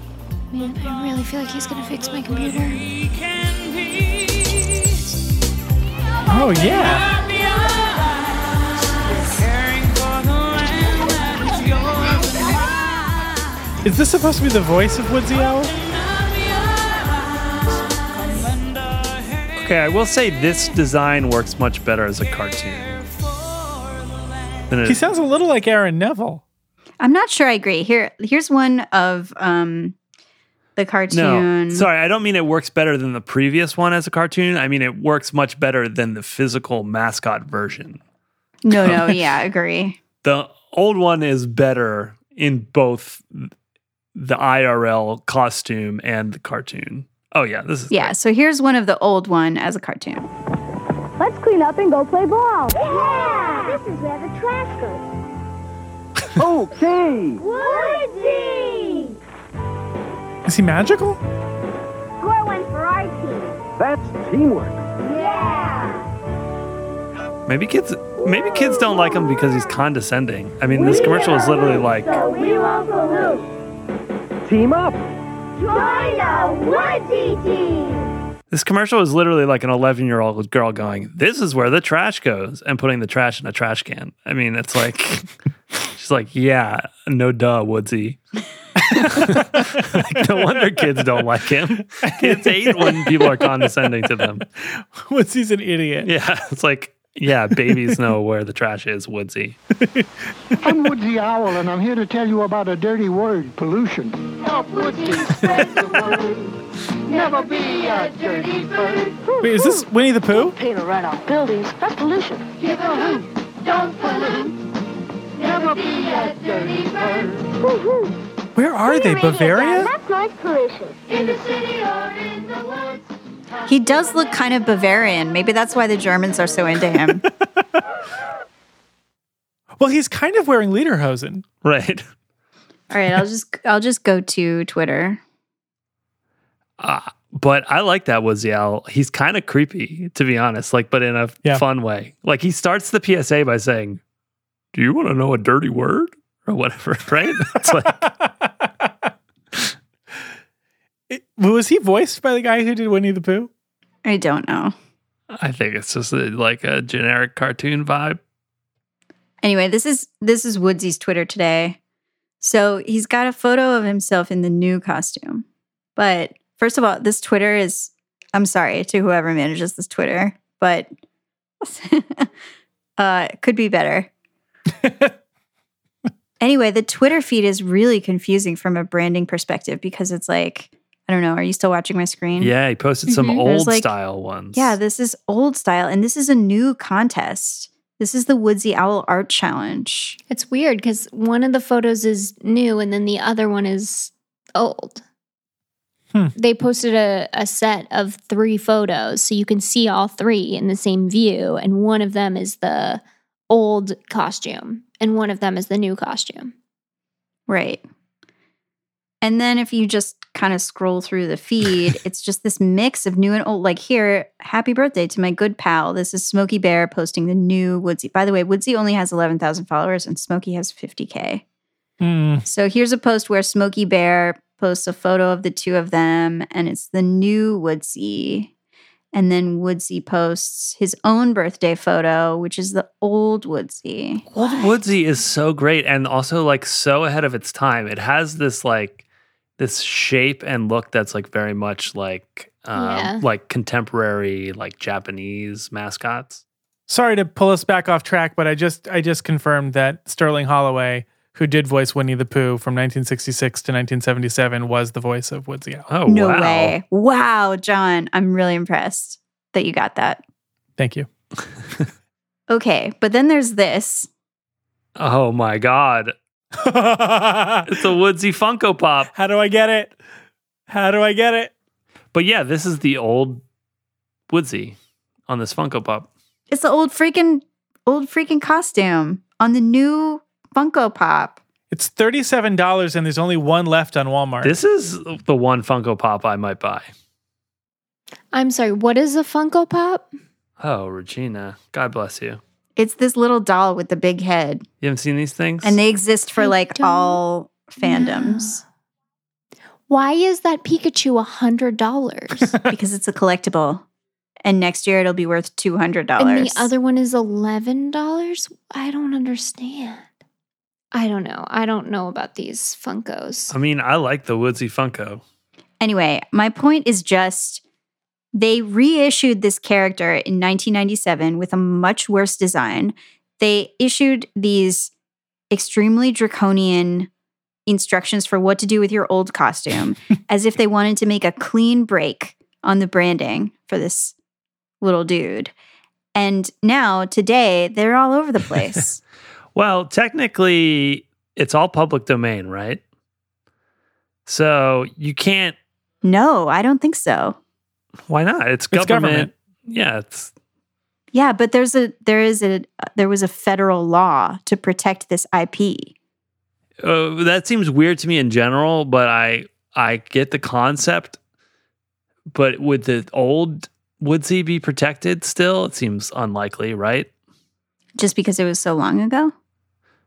[SPEAKER 4] Man, I really feel like he's gonna fix my computer.
[SPEAKER 3] Oh yeah. Is this supposed to be the voice of Woodsy Owl?
[SPEAKER 1] Okay, I will say this design works much better as a cartoon. Than it-
[SPEAKER 3] He sounds a little like Aaron Neville.
[SPEAKER 2] I'm not sure I agree. Here here's one of um the cartoon.
[SPEAKER 1] no,
[SPEAKER 2] cartoon.
[SPEAKER 1] sorry, I don't mean it works better than the previous one as a cartoon. I mean it works much better than the physical mascot version.
[SPEAKER 2] No, no, yeah, agree.
[SPEAKER 1] The old one is better in both the IRL costume and the cartoon. Oh yeah, this is
[SPEAKER 2] Yeah, so here's one of the old one as a cartoon.
[SPEAKER 5] Let's clean up and go play ball. Yeah! This is where the trash goes.
[SPEAKER 6] Okay.
[SPEAKER 5] Woodsy!
[SPEAKER 3] Is he magical?
[SPEAKER 5] Score one for our team.
[SPEAKER 6] That's teamwork.
[SPEAKER 5] Yeah!
[SPEAKER 1] Maybe kids maybe kids don't like him because he's condescending. I mean, this commercial is literally like
[SPEAKER 5] So we won't pollute.
[SPEAKER 6] Team up.
[SPEAKER 5] Join the Woodsy team!
[SPEAKER 1] this commercial is literally like an 11-year-old girl going, "This is where the trash goes," and putting the trash in a trash can. I mean, it's like she's like, "Yeah, no duh, Woodsy." Like, no wonder kids don't like him. Kids hate when people are condescending to them.
[SPEAKER 3] Woodsy's an idiot.
[SPEAKER 1] Yeah, it's like, yeah, babies know where the trash is, Woodsy.
[SPEAKER 7] I'm Woodsy Owl, and I'm here to tell you about a dirty word, pollution. Help Woodsy spread the word. Never be a dirty bird.
[SPEAKER 3] Wait, is this Winnie the Pooh?
[SPEAKER 5] Paint right off buildings. That's pollution.
[SPEAKER 7] Give a hoot, don't pollute. Never be a dirty bird.
[SPEAKER 3] Where are they? Bavaria?
[SPEAKER 5] That's noise pollution.
[SPEAKER 8] In the city or in the woods.
[SPEAKER 2] He does look kind of Bavarian. Maybe that's why the Germans are so into him.
[SPEAKER 3] Well, he's kind of wearing lederhosen.
[SPEAKER 1] Right.
[SPEAKER 2] All right, I'll just I'll just go to Twitter.
[SPEAKER 1] Uh, but I like that Woodsy He's kind of creepy, to be honest, like, but in a
[SPEAKER 3] Yeah.
[SPEAKER 1] fun way. Like, he starts the PSA by saying, Do you want to know a dirty word? Or whatever, right? It's like,
[SPEAKER 3] It- was he voiced by the guy who did Winnie the Pooh?
[SPEAKER 2] I don't know.
[SPEAKER 1] I think it's just a, like a generic cartoon vibe.
[SPEAKER 2] Anyway, this is this is Woodsy's Twitter today. So he's got a photo of himself in the new costume. But first of all, this Twitter is I'm sorry to whoever manages this Twitter, but uh it could be better. anyway, the Twitter feed is really confusing from a branding perspective because it's like I don't know, are you still watching my screen?
[SPEAKER 1] Yeah, he posted some
[SPEAKER 4] Mhm.
[SPEAKER 1] Old
[SPEAKER 2] like-
[SPEAKER 1] style ones.
[SPEAKER 2] Yeah, this is old style and this is a new contest. This is the Woodsy Owl Art Challenge.
[SPEAKER 4] It's weird because one of the photos is new and then the other one is old.
[SPEAKER 3] Hmm.
[SPEAKER 4] They posted a, a set of three photos so you can see all three in the same view. And one of them is the old costume and one of them is the new costume.
[SPEAKER 2] Right. And then if you just kind of scroll through the feed, it's just this mix of new and old. Like here, happy birthday to my good pal. This is Smokey Bear posting the new Woodsy. By the way, Woodsy only has 11,000 followers and Smokey has 50K.
[SPEAKER 3] Hmm.
[SPEAKER 2] So here's a post where Smokey Bear posts a photo of the two of them and it's the new Woodsy. And then Woodsy posts his own birthday photo, which is the old Woodsy.
[SPEAKER 1] Old Woodsy is so great and also like so ahead of its time. It has this like this shape and look that's like very much like um,
[SPEAKER 4] Yeah.
[SPEAKER 1] like contemporary like Japanese mascots.
[SPEAKER 3] Sorry to pull us back off track, but I just I just confirmed that Sterling Holloway, who did voice Winnie the Pooh from 1966 to 1977, was the voice of Woodsy Owl.
[SPEAKER 1] Oh
[SPEAKER 2] no
[SPEAKER 1] wow.
[SPEAKER 2] way. Wow, John. I'm really impressed that you got that.
[SPEAKER 3] Thank you.
[SPEAKER 2] Okay, but then there's this.
[SPEAKER 1] Oh my god. It's a Woodsy Funko Pop.
[SPEAKER 3] How do I get it? How do I get it?
[SPEAKER 1] But yeah, this is the old Woodsy on this Funko Pop.
[SPEAKER 2] It's the old freaking old freaking costume on the new Funko Pop.
[SPEAKER 3] It's $37 and there's only one left on Walmart.
[SPEAKER 1] This is the one Funko Pop I might buy.
[SPEAKER 4] I'm sorry, what is a Funko Pop?
[SPEAKER 1] Oh, Regina. God bless you.
[SPEAKER 2] It's this little doll with the big head,
[SPEAKER 1] You haven't seen these things?
[SPEAKER 2] and they exist for
[SPEAKER 4] I
[SPEAKER 2] like all fandoms
[SPEAKER 4] Why is that Pikachu a hundred dollars?
[SPEAKER 2] because it's a collectible. And next year it'll be worth two hundred
[SPEAKER 4] and
[SPEAKER 2] dollars.
[SPEAKER 4] And the other one is eleven dollars? I don't understand. I don't know. I don't know about these Funkos.
[SPEAKER 1] I mean, I like the Woodsy Funko.
[SPEAKER 2] Anyway, my point is just they reissued this character in 1997 with a much worse design. They issued these extremely draconian instructions for what to do with your old costume as if they wanted to make a clean break on the branding for this little dude. And now, today, they're all over the place.
[SPEAKER 1] Well, technically, it's all public domain, right? So you can't.
[SPEAKER 2] no, I don't think so.
[SPEAKER 1] Why not? It's
[SPEAKER 3] It's
[SPEAKER 1] government.
[SPEAKER 3] government.
[SPEAKER 1] Yeah, it's
[SPEAKER 2] Yeah, but there's a there is a there was a federal law to protect this IP.
[SPEAKER 1] uh, that seems weird to me in general, but I I get the concept. But would the old Woodsy be protected still? It seems unlikely, right?
[SPEAKER 2] just because it was so long ago.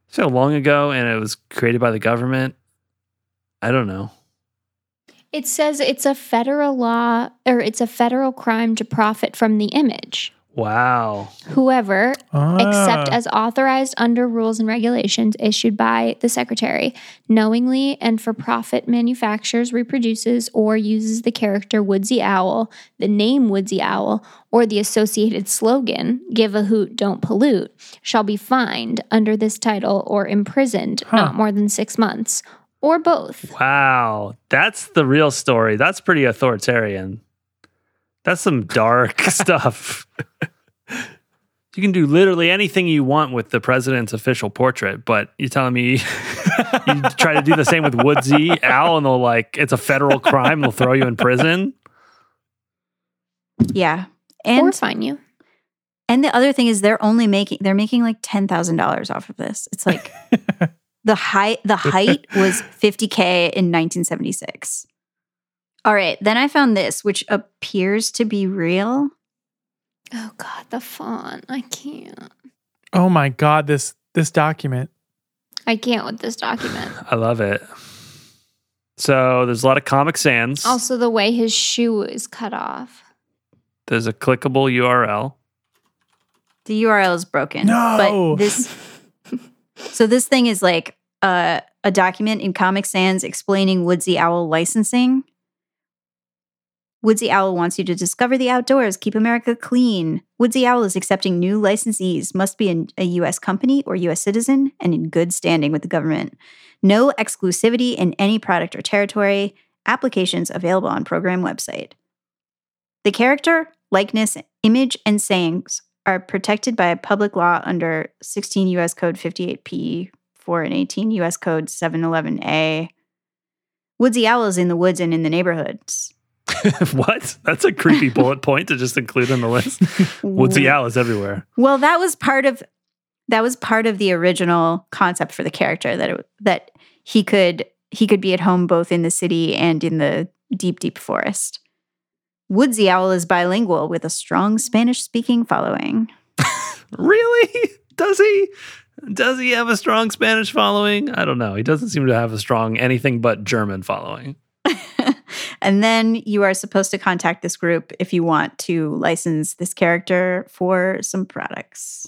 [SPEAKER 1] So long ago, and it was created by the government. I don't know.
[SPEAKER 4] It says it's a federal law or it's a federal crime to profit from the image.
[SPEAKER 1] Wow.
[SPEAKER 4] Whoever, except
[SPEAKER 3] Ah.
[SPEAKER 4] as authorized under rules and regulations issued by the secretary, knowingly and for profit manufactures, reproduces, or uses the character Woodsy Owl, the name Woodsy Owl, or the associated slogan, Give a Hoot, Don't Pollute, shall be fined under this title or imprisoned
[SPEAKER 3] Huh.
[SPEAKER 4] not more than six months, or both.
[SPEAKER 1] Wow. That's the real story. That's pretty authoritarian. That's some dark stuff. You can do literally anything you want with the president's official portrait, but you're telling me you try to do the same with Woodsy Owl, and they'll like it's a federal crime, they'll throw you in prison.
[SPEAKER 2] Yeah.
[SPEAKER 4] or
[SPEAKER 2] And
[SPEAKER 4] fine you.
[SPEAKER 2] and the other thing is they're only making they're making like $10,000 off of this. It's like the height the height was 50k in 1976. All right, then I found this which appears to be real.
[SPEAKER 4] Oh God, the font. I can't.
[SPEAKER 3] Oh my god, this this document.
[SPEAKER 4] I can't with this document.
[SPEAKER 1] I love it. So there's a lot of Comic Sans.
[SPEAKER 4] Also, the way his shoe is cut off.
[SPEAKER 1] There's a clickable URL.
[SPEAKER 2] The URL is broken.
[SPEAKER 3] No.
[SPEAKER 2] But this So this thing is like uh, a document in Comic Sans explaining Woodsy Owl licensing. Woodsy Owl wants you to discover the outdoors, keep America clean. Woodsy Owl is accepting new licensees, must be a U.S. company or U.S. citizen, and in good standing with the government. No exclusivity in any product or territory. Applications available on program website. The character, likeness, image, and sayings are protected by public law under 16 U.S. Code 58P 4 and 18 U.S. Code 711A. Woodsy Owl is in the woods and in the neighborhoods.
[SPEAKER 1] what? That's a creepy bullet point to just include in the list. Woodsy Owl is everywhere.
[SPEAKER 2] Well, that was part of that was part of the original concept for the character that it, that he could he could be at home both in the city and in the deep deep forest. Woodsy Owl is bilingual with a strong Spanish speaking following.
[SPEAKER 1] Really? Does he? Does he have a strong Spanish following? I don't know. He doesn't seem to have a strong anything but German following.
[SPEAKER 2] And then you are supposed to contact this group if you want to license this character for some products.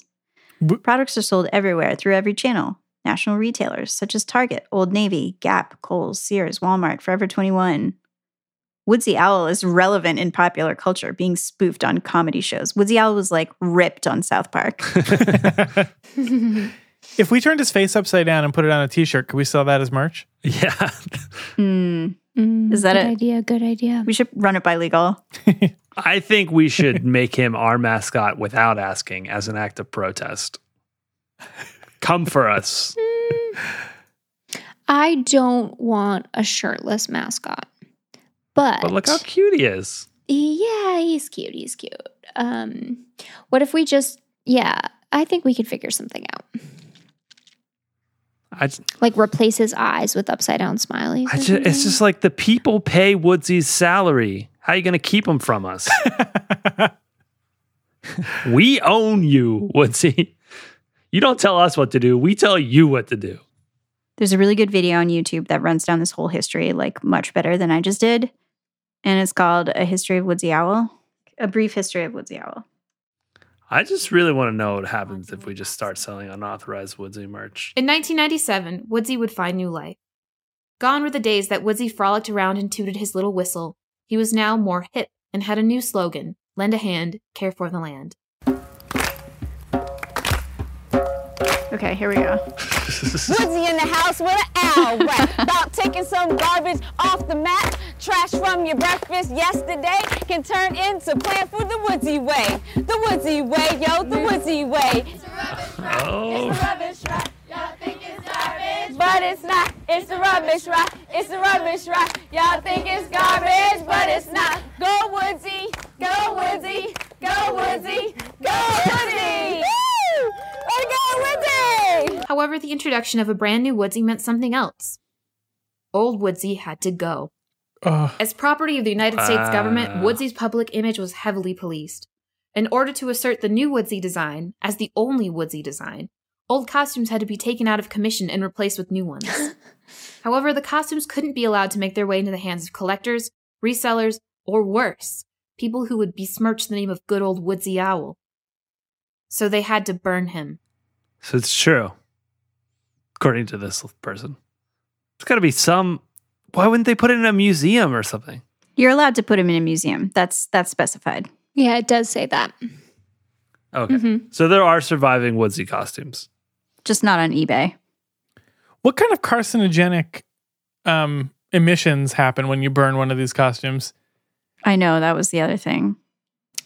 [SPEAKER 3] W-
[SPEAKER 2] products are sold everywhere through every channel. National retailers such as Target, Old Navy, Gap, Kohl's, Sears, Walmart, Forever 21. Woodsy Owl is relevant in popular culture, being spoofed on comedy shows. Woodsy Owl was like ripped on South Park.
[SPEAKER 3] if we turned his face upside down and put it on a t-shirt, could we sell that as merch?
[SPEAKER 1] Yeah.
[SPEAKER 2] Hmm.
[SPEAKER 4] Mm,
[SPEAKER 2] Is that a
[SPEAKER 4] good
[SPEAKER 2] it?
[SPEAKER 4] idea? Good idea.
[SPEAKER 2] We should run it by legal.
[SPEAKER 1] I think we should make him our mascot without asking as an act of protest. Come for us.
[SPEAKER 4] I don't want a shirtless mascot, but,
[SPEAKER 1] But look how cute he is.
[SPEAKER 4] yeah, he's cute. He's cute. Um, what if we just? Yeah, I think we could figure something out.
[SPEAKER 1] I just,
[SPEAKER 4] Like replace his eyes with upside down smileys.
[SPEAKER 1] I just, it's just like the people pay Woodsy's salary. How are you going to keep him from us? we own you, Woodsy. You don't tell us what to do. We tell you what to do.
[SPEAKER 2] There's a really good video on YouTube that runs down this whole history like much better than I just did. And it's called A History of Woodsy Owl. A brief history of Woodsy Owl.
[SPEAKER 1] I just really want to know what happens if we just start selling unauthorized Woodsy merch.
[SPEAKER 6] In 1997, Woodsy would find new life. Gone were the days that Woodsy frolicked around and tooted his little whistle. He was now more hip and had a new slogan lend a hand, care for the land.
[SPEAKER 2] Okay, here we go.
[SPEAKER 5] Woodsy in the house with an owl rap. About taking some garbage off the mat. Trash from your breakfast yesterday can turn into plan for the Woodsy way. The Woodsy way, yo, the Woodsy way.
[SPEAKER 1] Oh, It's a rubbish rock.
[SPEAKER 5] Y'all think it's garbage, But it's not, it's the rubbish rock. It's the rubbish rock. Y'all think it's garbage, but it's not. Go Woodsy, go Woodsy, go Woodsy, go Woodsy. Woo! Way to go Woodsy!
[SPEAKER 6] However, the introduction of a brand new Woodsy meant something else. Old Woodsy had to go.
[SPEAKER 3] Ugh.
[SPEAKER 6] As property of the United States government,
[SPEAKER 1] Ah.
[SPEAKER 6] Woodsy's public image was heavily policed. In order to assert the new Woodsy design as the only Woodsy design, old costumes had to be taken out of commission and replaced with new ones. However, the costumes couldn't be allowed to make their way into the hands of collectors, resellers, or worse, people who would besmirch the name of good old Woodsy Owl. So they had to burn him.
[SPEAKER 1] so it's true. According to this person, it's got to be some. Why wouldn't they put it in a museum or something?
[SPEAKER 2] You're allowed to put him in a museum. That's that's specified.
[SPEAKER 4] yeah, it does say that.
[SPEAKER 1] Okay.
[SPEAKER 4] Mhm.
[SPEAKER 1] So there are surviving Woodsy costumes.
[SPEAKER 2] Just not on eBay.
[SPEAKER 3] What kind of carcinogenic um, emissions happen when you burn one of these costumes?
[SPEAKER 2] I know that was the other thing.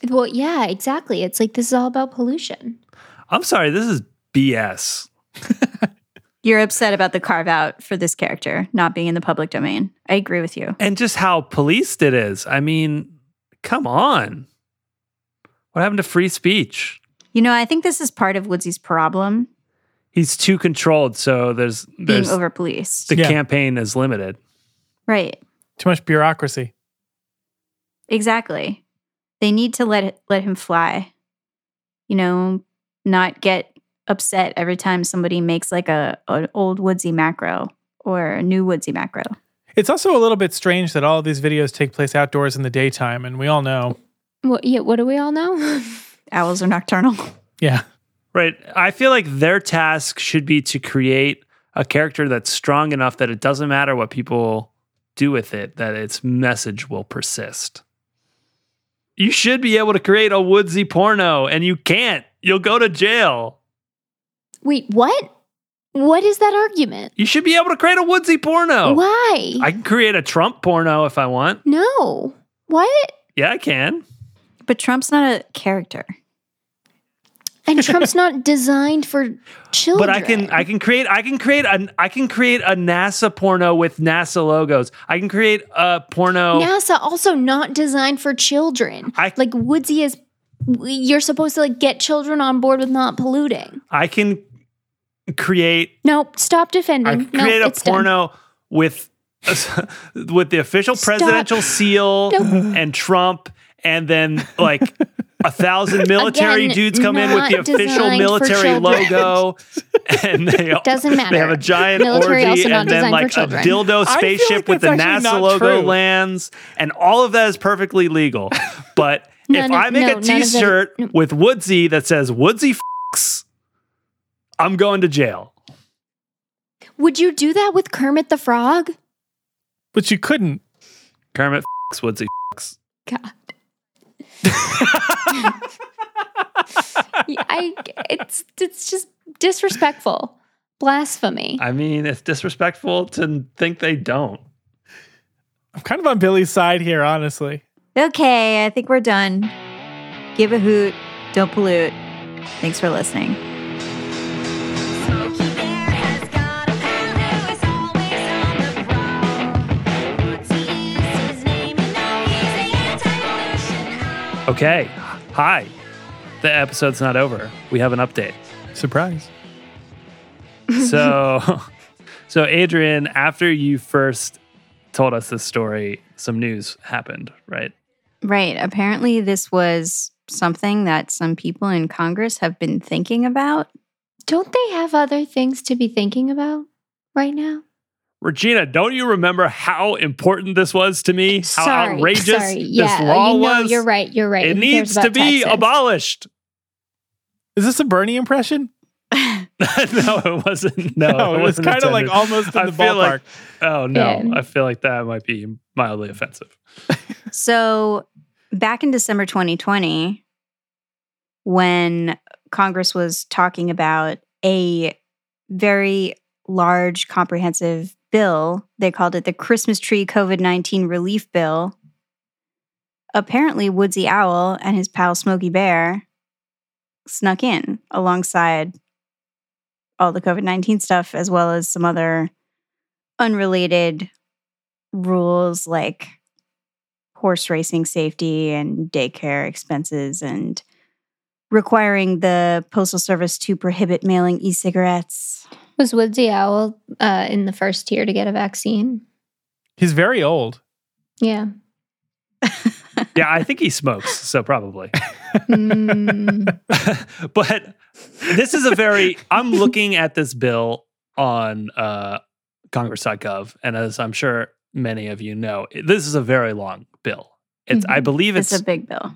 [SPEAKER 4] Well, yeah, exactly. It's like this is all about pollution.
[SPEAKER 1] I'm sorry, this is BS.
[SPEAKER 2] You're upset about the carve out for this character not being in the public domain. I agree with you.
[SPEAKER 1] And just how policed it is. I mean, come on. What happened to free speech?
[SPEAKER 2] You know, I think this is part of Woodsy's problem
[SPEAKER 1] He's too controlled, so there's
[SPEAKER 2] being
[SPEAKER 1] there's
[SPEAKER 2] over policed.
[SPEAKER 1] the
[SPEAKER 3] Yeah.
[SPEAKER 1] campaign is limited.
[SPEAKER 2] right.
[SPEAKER 3] Too much bureaucracy.
[SPEAKER 2] Exactly. They need to let let him fly. You know, not get upset every time somebody makes like a an old woodsy macro or a new woodsy macro.
[SPEAKER 3] It's also a little bit strange that all of these videos take place outdoors in the daytime, and we all know.
[SPEAKER 4] What, yeah, what do we all know?
[SPEAKER 2] Owls are nocturnal.
[SPEAKER 3] Yeah.
[SPEAKER 1] Right. I feel like their task should be to create a character that's strong enough that it doesn't matter what people do with it, that its message will persist. You should be able to create a woodsy porno, and you can't. You'll go to jail.
[SPEAKER 4] Wait, what? What is that argument?
[SPEAKER 1] You should be able to create a woodsy porno.
[SPEAKER 4] Why?
[SPEAKER 1] I can create a Trump porno if I want.
[SPEAKER 4] no. What?
[SPEAKER 1] Yeah, I can.
[SPEAKER 2] But Trump's not a character.
[SPEAKER 4] And Trump's not designed for children.
[SPEAKER 1] But I can I can create I can create a I can create a NASA porno with NASA logos. I can create a porno.
[SPEAKER 4] NASA also not designed for children.
[SPEAKER 1] I-
[SPEAKER 4] like Woodsy is. You're supposed to like get children on board with not polluting.
[SPEAKER 1] I can create
[SPEAKER 4] Nope. Stop
[SPEAKER 1] I
[SPEAKER 4] defending.
[SPEAKER 1] can create
[SPEAKER 4] no,
[SPEAKER 1] a
[SPEAKER 4] it's done.
[SPEAKER 1] porno with with the official
[SPEAKER 4] Stop.
[SPEAKER 1] presidential seal
[SPEAKER 4] Nope.
[SPEAKER 1] and Trump, and then like a thousand military
[SPEAKER 4] Again,
[SPEAKER 1] dudes come in with the official military logo, and they
[SPEAKER 4] Doesn't matter.
[SPEAKER 1] They have a giant
[SPEAKER 4] Military
[SPEAKER 1] orgy and then like a dildo spaceship
[SPEAKER 3] like
[SPEAKER 1] with the NASA logo
[SPEAKER 3] true.
[SPEAKER 1] lands, and all of that is perfectly legal. But if
[SPEAKER 4] of-
[SPEAKER 1] I make
[SPEAKER 4] no,
[SPEAKER 1] a
[SPEAKER 4] none of it-
[SPEAKER 1] T-shirt
[SPEAKER 4] no.
[SPEAKER 1] with Woodsy that says Woodsy fucks, I'm going to jail.
[SPEAKER 4] Would you do that with Kermit the Frog?
[SPEAKER 3] But you couldn't.
[SPEAKER 1] Kermit fucks Woodsy fucks.
[SPEAKER 4] God. Yeah, I it's it's just disrespectful. Blasphemy.
[SPEAKER 1] I mean, it's disrespectful to think they don't.
[SPEAKER 3] I'm kind of on Billy's side here, honestly.
[SPEAKER 2] Okay, I think we're done. Give a hoot. Don't pollute. Thanks for listening.
[SPEAKER 8] Smokey Bear has got a pal who is always on the prowl. Woodsy is his name, you know he's the anti-pollution owl.
[SPEAKER 1] Okay, hi. The episode's not over. We have an update.
[SPEAKER 3] Surprise.
[SPEAKER 1] so so adrian after you first told us this story some news happened right
[SPEAKER 2] Right. Apparently, this was something that some people in Congress have been thinking about.
[SPEAKER 4] Don't they have other things to be thinking about right now?
[SPEAKER 1] Regina don't you remember how important this was to me how
[SPEAKER 4] sorry,
[SPEAKER 1] outrageous
[SPEAKER 4] sorry.
[SPEAKER 1] this
[SPEAKER 4] Yeah,
[SPEAKER 1] law
[SPEAKER 4] you know,
[SPEAKER 1] was
[SPEAKER 4] you're right. You're right.
[SPEAKER 1] it needs to be
[SPEAKER 4] Texas?
[SPEAKER 1] abolished
[SPEAKER 3] Is this a Bernie impression?
[SPEAKER 1] no it wasn't no,
[SPEAKER 3] No, it was
[SPEAKER 1] wasn't
[SPEAKER 3] kind of like almost in
[SPEAKER 1] I
[SPEAKER 3] the
[SPEAKER 1] feel
[SPEAKER 3] ballpark.
[SPEAKER 1] like- oh no
[SPEAKER 4] Yeah.
[SPEAKER 1] i feel like that might be mildly offensive
[SPEAKER 2] So, back in December 2020, when Congress was talking about a very large, comprehensive bill, they called it the Christmas Tree COVID 19 Relief Bill. Apparently, Woodsy Owl and his pal Smokey Bear snuck in alongside all the COVID 19 stuff, as well as some other unrelated rules like horse racing safety and daycare expenses and requiring the postal service to prohibit mailing e-cigarettes
[SPEAKER 4] Was Woodsy Owl uh, in the first tier to get a vaccine?
[SPEAKER 3] He's very old.
[SPEAKER 4] Yeah.
[SPEAKER 1] yeah i think he smokes so probably
[SPEAKER 4] Mm,
[SPEAKER 1] but this is a very i'm looking at this bill on uh congress.gov and as i'm sure many of you know this is a very long bill it's i
[SPEAKER 4] Mhm.
[SPEAKER 1] believe
[SPEAKER 2] it's
[SPEAKER 1] it's,
[SPEAKER 2] a big bill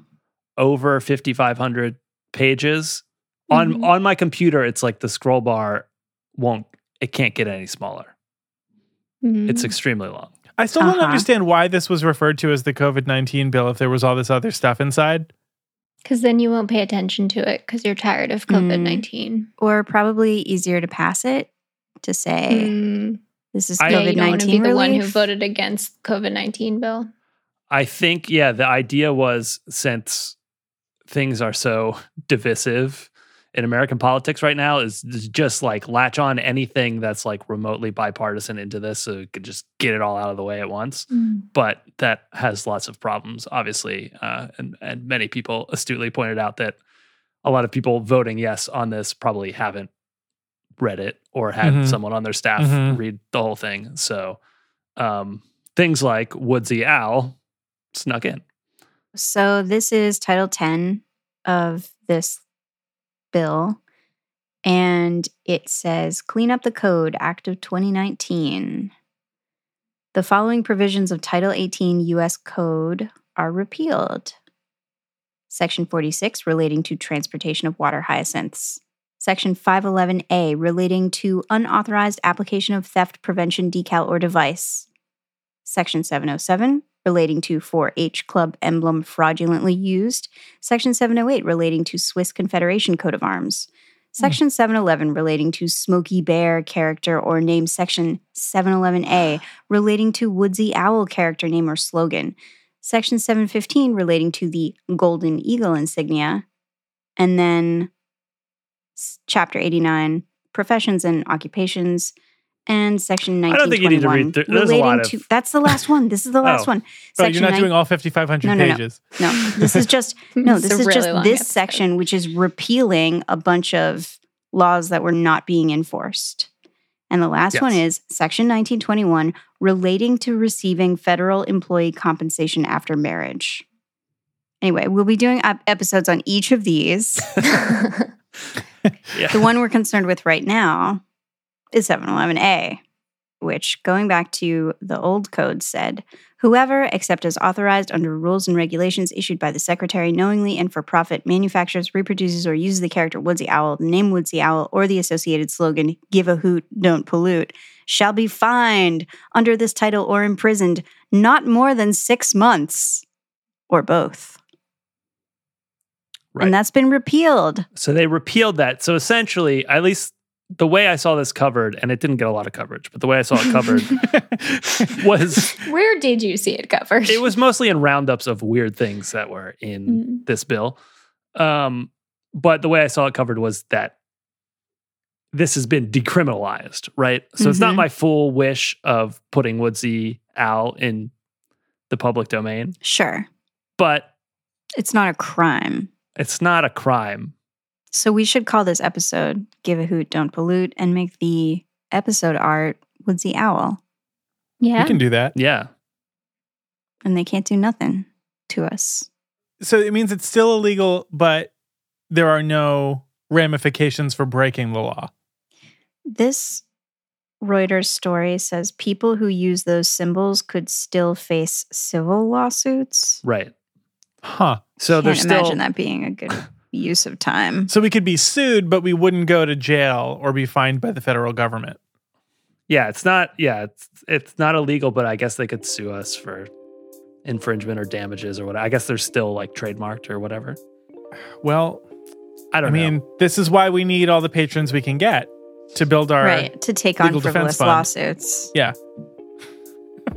[SPEAKER 1] over 5500 pages on
[SPEAKER 4] Mhm.
[SPEAKER 1] on my computer it's like the scroll bar won't it can't get any smaller
[SPEAKER 4] mm.
[SPEAKER 1] it's extremely long
[SPEAKER 3] I still don't
[SPEAKER 2] Uh-huh.
[SPEAKER 3] understand why this was referred to as the COVID 19 bill if there was all this other stuff inside.
[SPEAKER 4] Because then you won't pay attention to it because you're tired of COVID 19.
[SPEAKER 2] or probably easier to pass it to say
[SPEAKER 4] Mm.
[SPEAKER 2] this is
[SPEAKER 1] I-
[SPEAKER 4] Yeah, you don't want to be
[SPEAKER 2] covid-19
[SPEAKER 4] the one who voted against COVID 19 bill.
[SPEAKER 1] I think, yeah, the idea was since things are so divisive in American politics right now, is, is just like latch on anything that's like remotely bipartisan into this so it could just get it all out of the way at once. But that has lots of problems, obviously. Uh, and, and many people astutely pointed out that a lot of people voting yes on this probably haven't read it or had
[SPEAKER 3] Mhm.
[SPEAKER 1] someone on their staff
[SPEAKER 3] Mhm.
[SPEAKER 1] read the whole thing. So um, things like Woodsy Owl snuck in.
[SPEAKER 2] So this is Title 10 of this bill. And it says Clean Up the Code, Act of 2019. The following provisions of Title 18 U.S. Code are repealed. Section 46, relating to transportation of water hyacinths. Section 511A, relating to unauthorized application of theft prevention decal or device. Section 707, relating to 4 H Club emblem fraudulently used. Section 708, relating to Swiss Confederation coat of arms. Hmm. Section 711, relating to Smokey Bear character or name. Section 711A, relating to Woodsy Owl character name or slogan. Section 715, relating to the Golden Eagle insignia. And then Chapter 89, professions and occupations. And section
[SPEAKER 1] I don't think you need to
[SPEAKER 2] 1921
[SPEAKER 1] read through- there's a lot
[SPEAKER 2] relating
[SPEAKER 1] of-
[SPEAKER 2] to that's the last one. This is the oh. last
[SPEAKER 1] Oh.
[SPEAKER 2] one.
[SPEAKER 3] Oh, you're not
[SPEAKER 2] nine-
[SPEAKER 3] doing all 5,500
[SPEAKER 2] No, no, no.
[SPEAKER 3] pages.
[SPEAKER 2] no, this is just no. This is
[SPEAKER 4] really
[SPEAKER 2] just this
[SPEAKER 4] episode.
[SPEAKER 2] section, which is repealing a bunch of laws that were not being enforced. And the last one is Section 1921, relating to receiving federal employee compensation after marriage. Anyway, we'll be doing ep- episodes on each of these.
[SPEAKER 1] Yeah.
[SPEAKER 2] The one we're concerned with right now is 711A, which, going back to the old code, said whoever, except as authorized under rules and regulations issued by the secretary, knowingly and for profit manufactures, reproduces, or uses the character Woodsy Owl, the name Woodsy Owl, or the associated slogan, give a hoot, don't pollute, shall be fined under this title or imprisoned not more than six months or both.
[SPEAKER 1] Right.
[SPEAKER 2] And that's been repealed.
[SPEAKER 1] So they repealed that. So essentially, at least the way I saw this covered, and it didn't get a lot of coverage, but the way I saw it covered was
[SPEAKER 4] Where did you see it covered?
[SPEAKER 1] it was mostly in roundups of weird things that were in
[SPEAKER 4] Mm.
[SPEAKER 1] this bill. Um, but the way I saw it covered was that this has been decriminalized, right? So it's not
[SPEAKER 2] Mhm.
[SPEAKER 1] my full wish of putting Woodsy Owl in the public domain,
[SPEAKER 2] Sure.
[SPEAKER 1] but
[SPEAKER 2] It's not a crime.
[SPEAKER 1] it's not a crime.
[SPEAKER 2] So we should call this episode Give a Hoot, Don't Pollute and make the episode art Woodsy Owl.
[SPEAKER 4] yeah.
[SPEAKER 3] We can do that.
[SPEAKER 1] Yeah.
[SPEAKER 2] And they can't do nothing to us.
[SPEAKER 3] So it means it's still illegal, but there are no ramifications for breaking the law.
[SPEAKER 2] This Reuters story says people who use those symbols could still face civil lawsuits.
[SPEAKER 1] Right.
[SPEAKER 3] Huh.
[SPEAKER 1] So
[SPEAKER 2] Can't
[SPEAKER 1] there's
[SPEAKER 2] imagine
[SPEAKER 1] still
[SPEAKER 2] that being a good use of time.
[SPEAKER 3] So we could be sued, but we wouldn't go to jail or be fined by the federal government.
[SPEAKER 1] Yeah, it's not. Yeah, it's it's not illegal, but I guess they could sue us for infringement or damages or what. I guess they're still like trademarked or whatever.
[SPEAKER 3] Well,
[SPEAKER 1] I
[SPEAKER 3] I
[SPEAKER 1] don't I
[SPEAKER 3] mean,
[SPEAKER 1] know.
[SPEAKER 3] this is why we need all the patrons we can get to build our.
[SPEAKER 2] right. To take on frivolous lawsuits.
[SPEAKER 3] Yeah.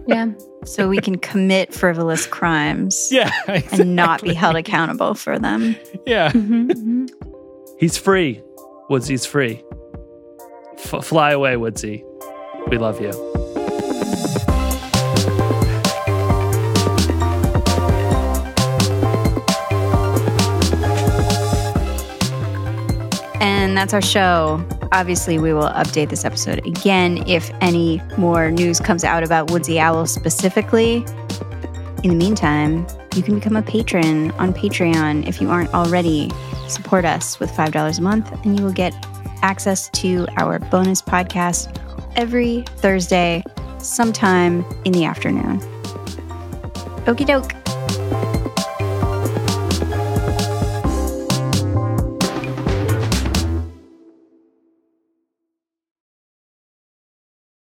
[SPEAKER 4] yeah.
[SPEAKER 2] So we can commit frivolous crimes
[SPEAKER 3] Yeah.
[SPEAKER 2] and not be held accountable for them.
[SPEAKER 3] Yeah.
[SPEAKER 4] Mhm, mhm.
[SPEAKER 1] He's free. Woodsy's free. F- fly away, Woodsy. We love you.
[SPEAKER 2] And that's our show. Obviously, we will update this episode again if any more news comes out about Woodsy Owl specifically. In the meantime, you can become a patron on Patreon if you aren't already. Support us with $5 a month, and you will get access to our bonus podcast every Thursday, sometime in the afternoon. Okie doke.